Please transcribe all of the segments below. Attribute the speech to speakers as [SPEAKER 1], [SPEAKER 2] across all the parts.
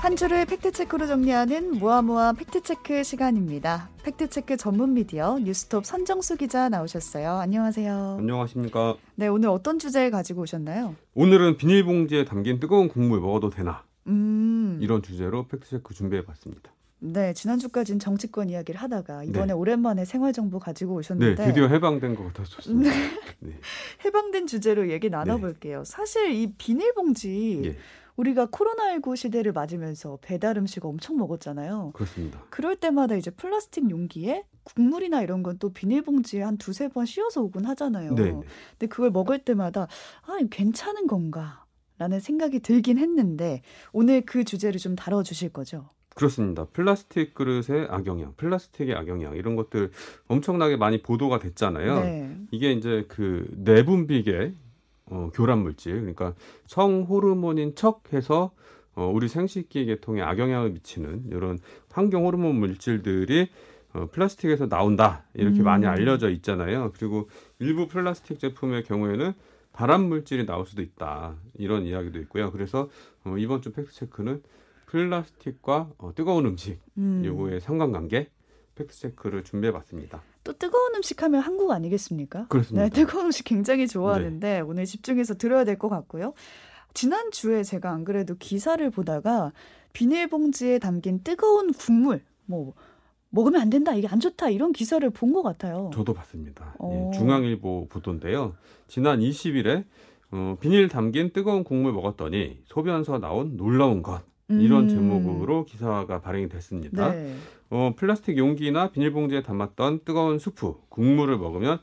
[SPEAKER 1] 한 주를 팩트체크로 정리하는 모아모아 팩트체크 시간입니다. 팩트체크 전문 미디어 뉴스톱 선정수 기자 나오셨어요. 안녕하세요.
[SPEAKER 2] 안녕하십니까.
[SPEAKER 1] 네, 오늘 어떤 주제를 가지고 오셨나요?
[SPEAKER 2] 오늘은 비닐봉지에 담긴 뜨거운 국물 먹어도 되나?
[SPEAKER 1] 음.
[SPEAKER 2] 이런 주제로 팩트체크 준비해봤습니다.
[SPEAKER 1] 네, 지난주까지는 정치권 이야기를 하다가 이번에 네. 오랜만에 생활정보 가지고 오셨는데
[SPEAKER 2] 네, 드디어 해방된 것 같아서 좋습니다.
[SPEAKER 1] 네. 해방된 주제로 얘기 나눠볼게요. 사실 이 비닐봉지 예. 우리가 코로나19 시대를 맞으면서 배달 음식 엄청 먹었잖아요.
[SPEAKER 2] 그렇습니다.
[SPEAKER 1] 그럴 때마다 이제 플라스틱 용기에 국물이나 이런 건 또 비닐봉지에 한 두세 번 씌워서 오곤 하잖아요. 네, 네 근데 그걸 먹을 때마다 아, 괜찮은 건가? 라는 생각이 들긴 했는데 오늘 그 주제를 좀 다뤄 주실 거죠?
[SPEAKER 2] 그렇습니다. 플라스틱 그릇의 악영향, 플라스틱의 악영향 이런 것들 엄청나게 많이 보도가 됐잖아요. 네. 이게 이제 그 내분비계 어, 교란 물질, 그러니까 성 호르몬인 척해서 어, 우리 생식기 계통에 악영향을 미치는 이런 환경 호르몬 물질들이 어, 플라스틱에서 나온다 이렇게 음. 많이 알려져 있잖아요. 그리고 일부 플라스틱 제품의 경우에는 발암 물질이 나올 수도 있다 이런 이야기도 있고요. 그래서 어, 이번 주 팩트 체크는 플라스틱과 어, 뜨거운 음식 음. 요거의 상관관계 팩트 체크를 준비해 봤습니다.
[SPEAKER 1] 또 뜨거운 음식 하면 한국 아니겠습니까?
[SPEAKER 2] 그렇습니다.
[SPEAKER 1] 네, 뜨거운 음식 굉장히 좋아하는데 네. 오늘 집중해서 들어야 될 것 같고요. 지난 주에 제가 안 그래도 기사를 보다가 비닐봉지에 담긴 뜨거운 국물 뭐 먹으면 안 된다 이게 안 좋다 이런 기사를 본 것 같아요.
[SPEAKER 2] 저도 봤습니다. 어. 예, 중앙일보 보도인데요. 지난 20일에 어, 비닐 담긴 뜨거운 국물 먹었더니 소변서 나온 놀라운 것 이런 음. 제목으로 기사가 발행이 됐습니다. 네. 어, 플라스틱 용기나 비닐봉지에 담았던 뜨거운 수프, 국물을 먹으면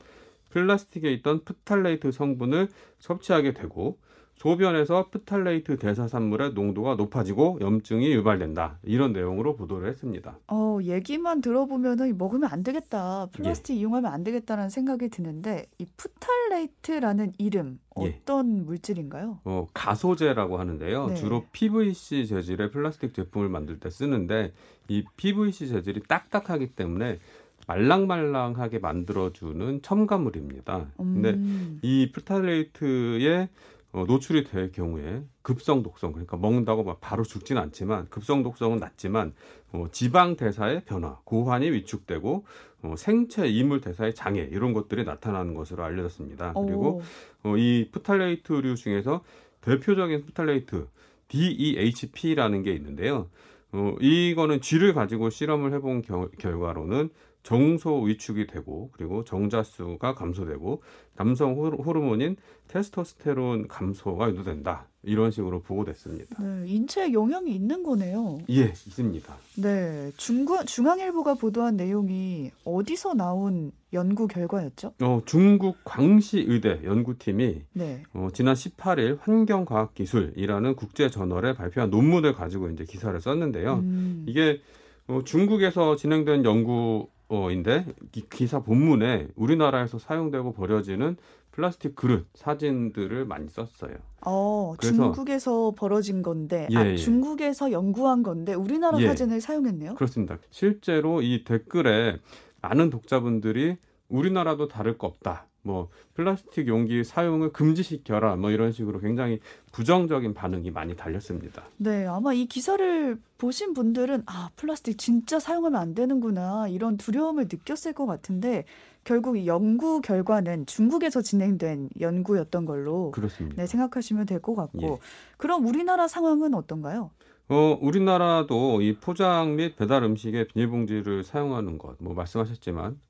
[SPEAKER 2] 플라스틱에 있던 프탈레이트 성분을 섭취하게 되고 소변에서 프탈레이트 대사산물의 농도가 높아지고 염증이 유발된다. 이런 내용으로 보도를 했습니다.
[SPEAKER 1] 어, 얘기만 들어보면은 먹으면 안 되겠다. 플라스틱 예. 이용하면 안 되겠다라는 생각이 드는데 이 프탈레이트라는 이름 예. 어떤 예. 물질인가요?
[SPEAKER 2] 어, 가소제라고 하는데요. 네. 주로 PVC 재질의 플라스틱 제품을 만들 때 쓰는데 이 PVC 재질이 딱딱하기 때문에 말랑말랑하게 만들어주는 첨가물입니다. 음. 근데 이 프탈레이트의 어, 노출이 될 경우에 급성 독성 그러니까 먹는다고 막 바로 죽지는 않지만 급성 독성은 낮지만 어, 지방 대사의 변화, 고환이 위축되고 어, 생체 이물 대사의 장애 이런 것들이 나타나는 것으로 알려졌습니다. 오. 그리고 어, 이 프탈레이트류 중에서 대표적인 프탈레이트 DEHP라는 게 있는데요. 어, 이거는 쥐를 가지고 실험을 해본 겨, 결과로는 정소 위축이 되고 그리고 정자수가 감소되고 남성 호르몬인 테스토스테론 감소가 유도된다. 이런 식으로 보고됐습니다.
[SPEAKER 1] 네, 인체에 영향이 있는 거네요.
[SPEAKER 2] 예, 있습니다.
[SPEAKER 1] 네, 중국 중앙일보가 보도한 내용이 어디서 나온 연구 결과였죠?
[SPEAKER 2] 어, 중국 광시의대 연구팀이 네. 어, 지난 18일 환경과학기술이라는 국제 저널에 발표한 논문을 가지고 이제 기사를 썼는데요. 음. 이게 어, 중국에서 진행된 연구 어인데 기사 본문에 우리나라에서 사용되고 버려지는 플라스틱 그릇 사진들을 많이 썼어요.
[SPEAKER 1] 어, 중국에서 벌어진 건데, 아, 예, 아, 중국에서 연구한 건데 우리나라 예, 사진을 사용했네요.
[SPEAKER 2] 그렇습니다. 실제로 이 댓글에 많은 독자분들이 우리나라도 다를 거 없다. 뭐 플라스틱 용기 사용을 금지시켜라 뭐 이런 식으로 굉장히 부정적인 반응이 많이 달렸습니다.
[SPEAKER 1] 네, 아마 이 기사를 보신 분들은 아 플라스틱 진짜 사용하면 안 되는구나 이런 두려움을 느꼈을 것 같은데 결국 연구 결과는 중국에서 진행된 연구였던 걸로
[SPEAKER 2] 그렇습니다.
[SPEAKER 1] 네, 생각하시면 될 것 같고 예. 그럼 우리나라 상황은 어떤가요?
[SPEAKER 2] 어, 우리나라도 이 포장 및 배달 음식에 비닐봉지를 사용하는 것, 뭐 말씀하셨지만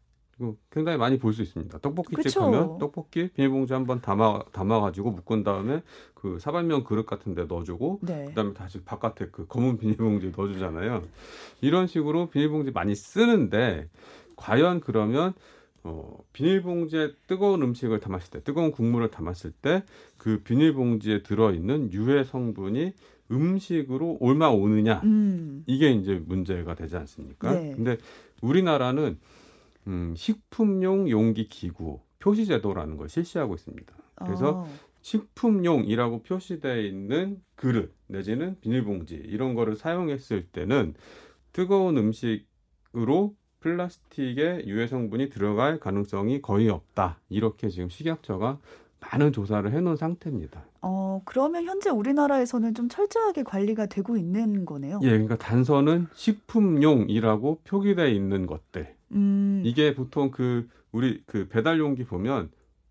[SPEAKER 2] 굉장히 많이 볼 수 있습니다. 떡볶이집 그쵸? 가면 떡볶이 비닐봉지 한번 담아 담아가지고 묶은 다음에 그 사발면 그릇 같은데 넣어주고 네. 그다음에 다시 바깥에 그 검은 비닐봉지 넣어주잖아요. 이런 식으로 비닐봉지 많이 쓰는데 과연 그러면 어, 비닐봉지에 뜨거운 음식을 담았을 때, 뜨거운 국물을 담았을 때 그 비닐봉지에 들어있는 유해 성분이 음식으로 올마 오느냐 음. 이게 이제 문제가 되지 않습니까? 네. 근데 우리나라는 음, 식품용 용기 기구 표시 제도라는 걸 실시하고 있습니다. 그래서 어. 식품용이라고 표시되어 있는 그릇 내지는 비닐봉지 이런 거를 사용했을 때는 뜨거운 음식으로 플라스틱의 유해 성분이 들어갈 가능성이 거의 없다. 이렇게 지금 식약처가 많은 조사를 해놓은 상태입니다.
[SPEAKER 1] 어, 그러면 현재 우리나라에서는 좀 철저하게 관리가 되고 있는 거네요.
[SPEAKER 2] 예, 그러니까 단서는 식품용이라고 표기되어 있는 것들. 음. 이게 보통 그 우리 그 배달 용기 보면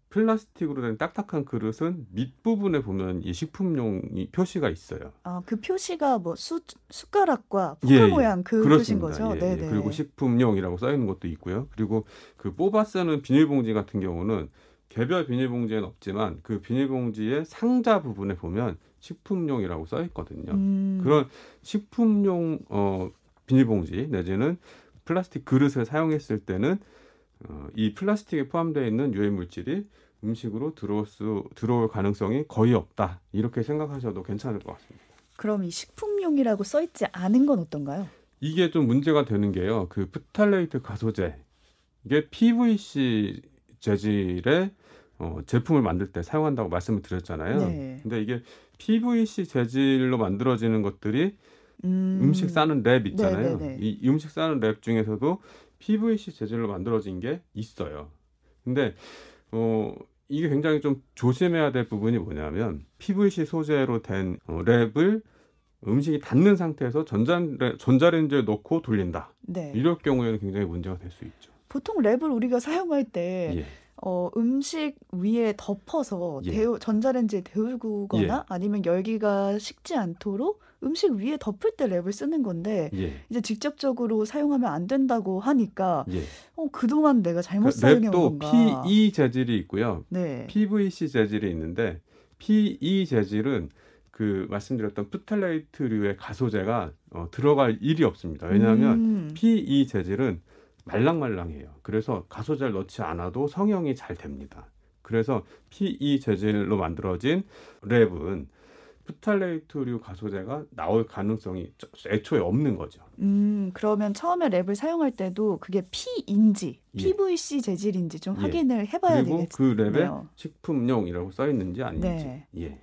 [SPEAKER 2] 플라스틱으로 된 딱딱한 그릇은 밑 부분에 보면 이 식품용 이 표시가 있어요.
[SPEAKER 1] 아, 그 표시가 뭐 수, 숟가락과 포크 예, 예, 모양 그 표시인 거죠?
[SPEAKER 2] 예, 네, 예. 그리고 식품용이라고 써 있는 것도 있고요. 그리고 그 뽑아 쓰는 비닐봉지 같은 경우는 개별 비닐봉지에는 없지만 그 비닐봉지의 상자 부분에 보면 식품용이라고 써 있거든요. 음. 그런 식품용 어 비닐봉지 내지는 플라스틱 그릇을 사용했을 때는 어, 이 플라스틱에 포함되어 있는 유해 물질이 음식으로 들어올 수 들어올 가능성이 거의 없다 이렇게 생각하셔도 괜찮을 것 같습니다.
[SPEAKER 1] 그럼 이 식품용이라고 써 있지 않은 건 어떤가요?
[SPEAKER 2] 이게 좀 문제가 되는 게요. 그 프탈레이트 가소제 이게 PVC 재질의 어, 제품을 만들 때 사용한다고 말씀을 드렸잖아요. 네. 근데 이게 PVC 재질로 만들어지는 것들이 음... 식 싸는 랩 있잖아요. 네네네. 이 음식 싸는 랩 중에서도 PVC 재질로 만들어진 게 있어요. 근데 어 이게 굉장히 좀 조심해야 될 부분이 뭐냐면 PVC 소재로 된 어, 랩을 음식이 닿는 상태에서 전자레, 전자레인지에 넣고 돌린다. 네. 이럴 경우에는 굉장히 문제가 될 수 있죠.
[SPEAKER 1] 보통 랩을 우리가 사용할 때 예. 어, 음식 위에 덮어서 예. 데우, 전자레인지에 데우거나 예. 아니면 열기가 식지 않도록 음식 위에 덮을 때 랩을 쓰는 건데 예. 이제 직접적으로 사용하면 안 된다고 하니까 예. 어, 그동안 내가 잘못 그 사용해 온
[SPEAKER 2] 건가. 랩도 PE 재질이 있고요. 네. PVC 재질이 있는데 PE 재질은 그 말씀드렸던 프탈레이트류의 가소제가 어, 들어갈 일이 없습니다. 왜냐하면 음. PE 재질은 말랑말랑해요. 그래서 가소제를 넣지 않아도 성형이 잘 됩니다. 그래서 PE 재질로 만들어진 랩은 프탈레이트류 가소제가 나올 가능성이 애초에 없는 거죠.
[SPEAKER 1] 음, 그러면 처음에 랩을 사용할 때도 그게 P인지 예. PVC 재질인지 좀 예. 확인을 해봐야
[SPEAKER 2] 그리고
[SPEAKER 1] 되겠네요.
[SPEAKER 2] 그 랩에 식품용이라고 써 있는지 아닌지. 네. 예.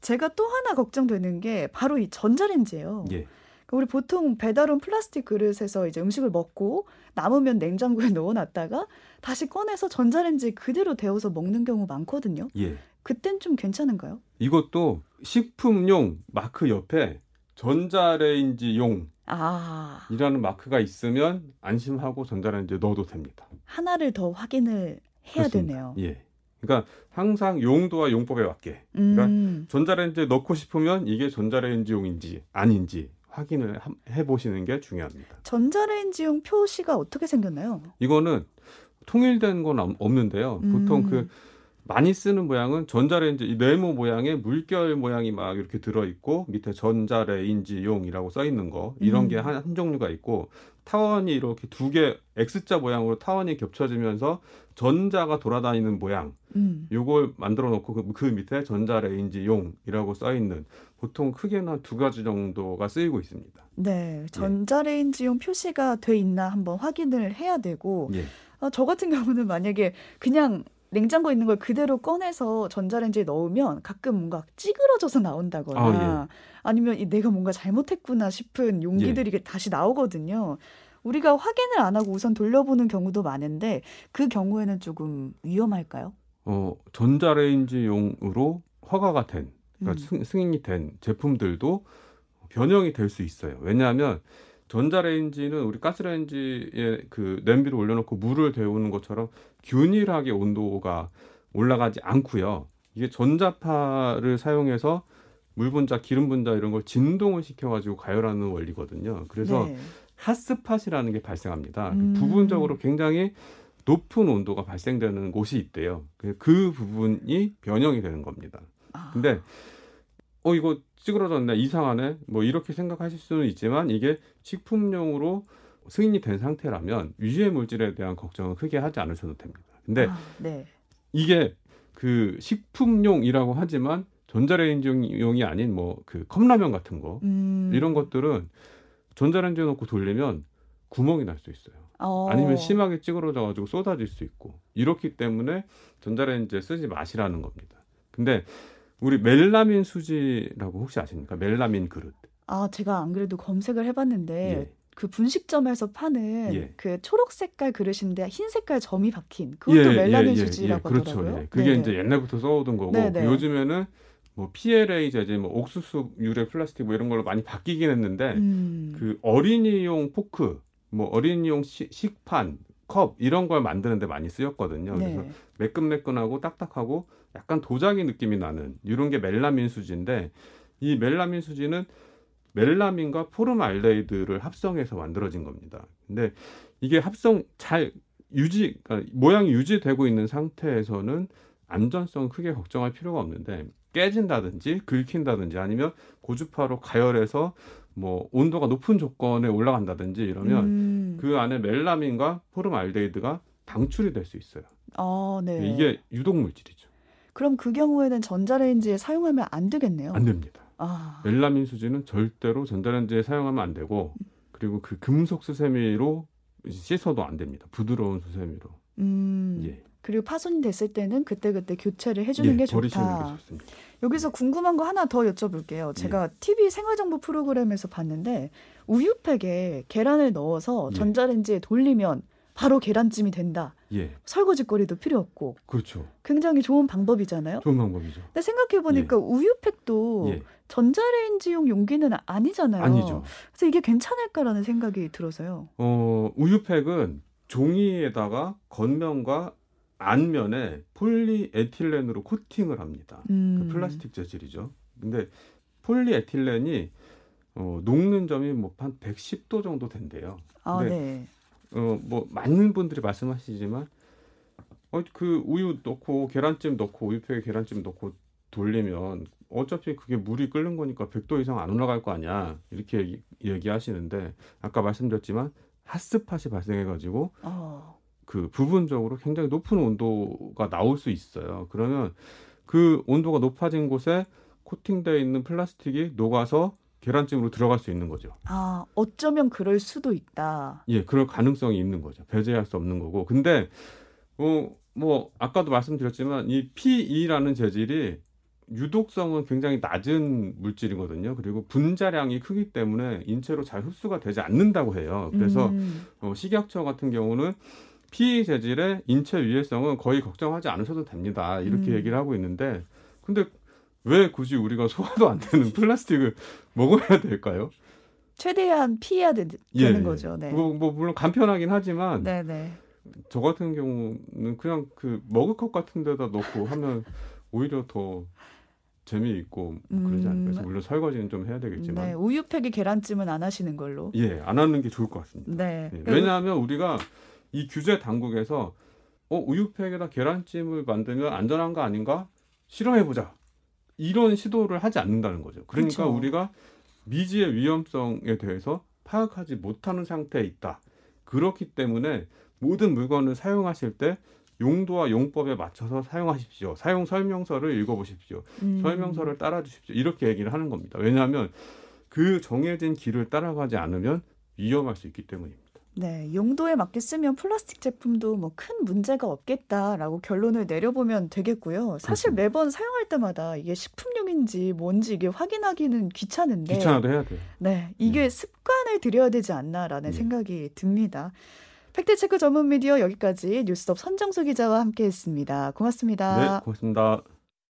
[SPEAKER 1] 제가 또 하나 걱정되는 게 바로 이 전자레인지예요. 예. 그러니까 우리 보통 배달온 플라스틱 그릇에서 이제 음식을 먹고 남으면 냉장고에 넣어놨다가 다시 꺼내서 전자레인지 그대로 데워서 먹는 경우 많거든요. 예. 그땐 좀 괜찮은가요?
[SPEAKER 2] 이것도 식품용 마크 옆에 전자레인지용 아. 이라는 마크가 있으면 안심하고 전자레인지에 넣어도 됩니다.
[SPEAKER 1] 하나를 더 확인을 해야 그렇습니다. 되네요.
[SPEAKER 2] 예. 그러니까 항상 용도와 용법에 맞게. 그러니까 음. 전자레인지에 넣고 싶으면 이게 전자레인지용인지 아닌지 확인을 해 보시는 게 중요합니다.
[SPEAKER 1] 전자레인지용 표시가 어떻게 생겼나요?
[SPEAKER 2] 이거는 통일된 건 없는데요. 보통 그 음. 그 많이 쓰는 모양은 전자레인지 이 네모 모양의 물결 모양이 막 이렇게 들어 있고 밑에 전자레인지용이라고 써 있는 거 이런 음. 게한 한 종류가 있고 타원이 이렇게 두 개 X자 모양으로 타원이 겹쳐지면서 전자가 돌아다니는 모양 음. 요걸 만들어 놓고 그, 그 밑에 전자 레인지 용이라고 써 있는 보통 크게는 두 가지 정도가 쓰이고 있습니다.
[SPEAKER 1] 네, 전자 레인지용 예. 표시가 돼 있나 한번 확인을 해야 되고 예. 어, 저 같은 경우는 만약에 그냥 냉장고에 있는 걸 그대로 꺼내서 전자레인지에 넣으면 가끔 뭔가 찌그러져서 나온다거나 아, 예. 아니면 내가 뭔가 잘못했구나 싶은 용기들이 예. 다시 나오거든요. 우리가 확인을 안 하고 우선 돌려보는 경우도 많은데 그 경우에는 조금 위험할까요?
[SPEAKER 2] 어, 전자레인지용으로 허가가 된, 그러니까 음. 승인이 된 제품들도 변형이 될 수 있어요. 왜냐하면 전자레인지는 우리 가스레인지에 그 냄비를 올려놓고 물을 데우는 것처럼 균일하게 온도가 올라가지 않고요. 이게 전자파를 사용해서 물 분자, 기름 분자 이런 걸 진동을 시켜가지고 가열하는 원리거든요. 그래서 네. 핫스팟이라는 게 발생합니다. 그 음. 부분적으로 굉장히 높은 온도가 발생되는 곳이 있대요. 그, 그 부분이 변형이 되는 겁니다. 아. 근데 어 이거 찌그러졌네 이상하네 뭐 이렇게 생각하실 수는 있지만 이게 식품용으로 승인이 된 상태라면 유해 물질에 대한 걱정은 크게 하지 않으셔도 됩니다. 근데 아, 네. 이게 그 식품용이라고 하지만 전자레인지용이 아닌 뭐 그 컵라면 같은 거 음. 이런 것들은 전자레인지에 넣고 돌리면 구멍이 날 수 있어요. 어. 아니면 심하게 찌그러져 가지고 쏟아질 수 있고 이렇기 때문에 전자레인지에 쓰지 마시라는 겁니다. 근데 우리 멜라민 수지라고 혹시 아십니까? 멜라민 그릇.
[SPEAKER 1] 아, 제가 안 그래도 검색을 해봤는데 예. 그 분식점에서 파는 예. 그 초록 색깔 그릇인데 흰 색깔 점이 박힌 그것도 예, 멜라민 예, 예, 수지라고
[SPEAKER 2] 그렇죠.
[SPEAKER 1] 하더라고요.
[SPEAKER 2] 그게 네네. 이제 옛날부터 써오던 거고 네네. 요즘에는 뭐 PLA 제제, 뭐 옥수수 유래 플라스틱 뭐 이런 걸로 많이 바뀌긴 했는데 음. 그 어린이용 포크, 뭐 어린이용 시, 식판, 컵 이런 걸 만드는데 많이 쓰였거든요. 네. 그래서 매끈매끈하고 딱딱하고 약간 도자기 느낌이 나는 이런 게 멜라민 수지인데 이 멜라민 수지는 멜라민과 포름알데히드를 합성해서 만들어진 겁니다. 근데 이게 합성 잘 유지 그러니까 모양이 유지되고 있는 상태에서는 안전성 크게 걱정할 필요가 없는데 깨진다든지 긁힌다든지 아니면 고주파로 가열해서 뭐 온도가 높은 조건에 올라간다든지 이러면 음. 그 안에 멜라민과 포름알데히드가 방출이 될 수 있어요. 아, 네. 이게 유독 물질이죠.
[SPEAKER 1] 그럼 그 경우에는 전자레인지에 사용하면 안 되겠네요.
[SPEAKER 2] 안 됩니다. 아. 멜라민 수지는 절대로 전자레인지에 사용하면 안 되고 그리고 그 금속 수세미로 씻어도 안 됩니다. 부드러운 수세미로. 음.
[SPEAKER 1] 예. 그리고 파손이 됐을 때는 그때그때 교체를 해주는 예, 게 좋다. 게 여기서 궁금한 거 하나 더 여쭤볼게요. 제가 예. TV 생활정보 프로그램에서 봤는데 우유팩에 계란을 넣어서 예. 전자레인지에 돌리면 바로 계란찜이 된다. 예. 설거지거리도 필요 없고.
[SPEAKER 2] 그렇죠.
[SPEAKER 1] 굉장히 좋은 방법이잖아요.
[SPEAKER 2] 좋은 방법이죠.
[SPEAKER 1] 근데 생각해 보니까 예. 우유팩도 예. 전자레인지용 용기는 아니잖아요.
[SPEAKER 2] 아니죠.
[SPEAKER 1] 그래서 이게 괜찮을까라는 생각이 들어서요.
[SPEAKER 2] 어, 우유팩은 종이에다가 겉면과 안면에 폴리에틸렌으로 코팅을 합니다. 그 음. 그 플라스틱 재질이죠. 근데 폴리에틸렌이 어, 녹는 점이 뭐한 110도 정도 된대요. 아, 네. 어, 뭐 많은 분들이 말씀하시지만 어, 그 우유 넣고 계란찜 넣고 우유팩에 계란찜 넣고 돌리면 어차피 그게 물이 끓는 거니까 100도 이상 안 올라갈 거 아니야. 이렇게 얘기, 얘기 하시는데 아까 말씀드렸지만 핫스팟이 발생해 가지고 어. 그 부분적으로 굉장히 높은 온도가 나올 수 있어요. 그러면 그 온도가 높아진 곳에 코팅되어 있는 플라스틱이 녹아서 계란찜으로 들어갈 수 있는 거죠.
[SPEAKER 1] 아, 어쩌면 그럴 수도 있다.
[SPEAKER 2] 예, 그럴 가능성이 있는 거죠. 배제할 수 없는 거고. 근데 어, 뭐 아까도 말씀드렸지만 이 PE라는 재질이 유독성은 굉장히 낮은 물질이거든요. 그리고 분자량이 크기 때문에 인체로 잘 흡수가 되지 않는다고 해요. 그래서 음. 어, 식약처 같은 경우는 피 재질의 인체 유해성은 거의 걱정하지 않으셔도 됩니다. 이렇게 음. 얘기를 하고 있는데 근데 왜 굳이 우리가 소화도 안 되는 플라스틱을 먹어야 될까요?
[SPEAKER 1] 최대한 피해야 되, 는 예, 예, 거죠. 네.
[SPEAKER 2] 뭐, 뭐 물론 간편하긴 하지만 네네. 네. 저 같은 경우는 그냥 그 머그컵 같은 데다 넣고 하면 오히려 더 재미있고 그러지 않을까. 그래서 음. 물론 설거지는 좀 해야 되겠지만.
[SPEAKER 1] 네, 우유팩에 계란찜은 안 하시는 걸로.
[SPEAKER 2] 예, 안 하는 게 좋을 것 같습니다. 네. 예, 왜냐하면 우리가 이 규제 당국에서 어, 우유팩에다 계란찜을 만들면 안전한 거 아닌가? 실험해 보자. 이런 시도를 하지 않는다는 거죠. 그러니까 그렇죠. 우리가 미지의 위험성에 대해서 파악하지 못하는 상태에 있다. 그렇기 때문에 모든 물건을 사용하실 때 용도와 용법에 맞춰서 사용하십시오. 사용 설명서를 읽어보십시오. 음. 설명서를 따라주십시오. 이렇게 얘기를 하는 겁니다. 왜냐하면 그 정해진 길을 따라가지 않으면 위험할 수 있기 때문입니다.
[SPEAKER 1] 네, 용도에 맞게 쓰면 플라스틱 제품도 뭐 큰 문제가 없겠다라고 결론을 내려보면 되겠고요. 사실 그렇습니다. 매번 사용할 때마다 이게 식품용인지 뭔지 이게 확인하기는 귀찮은데.
[SPEAKER 2] 귀찮아도 해야 돼요.
[SPEAKER 1] 네, 이게 네. 습관을 들여야 되지 않나라는 네. 생각이 듭니다. 팩트체크 전문 미디어 여기까지 뉴스톱 선정수 기자와 함께했습니다. 고맙습니다.
[SPEAKER 2] 네, 고맙습니다.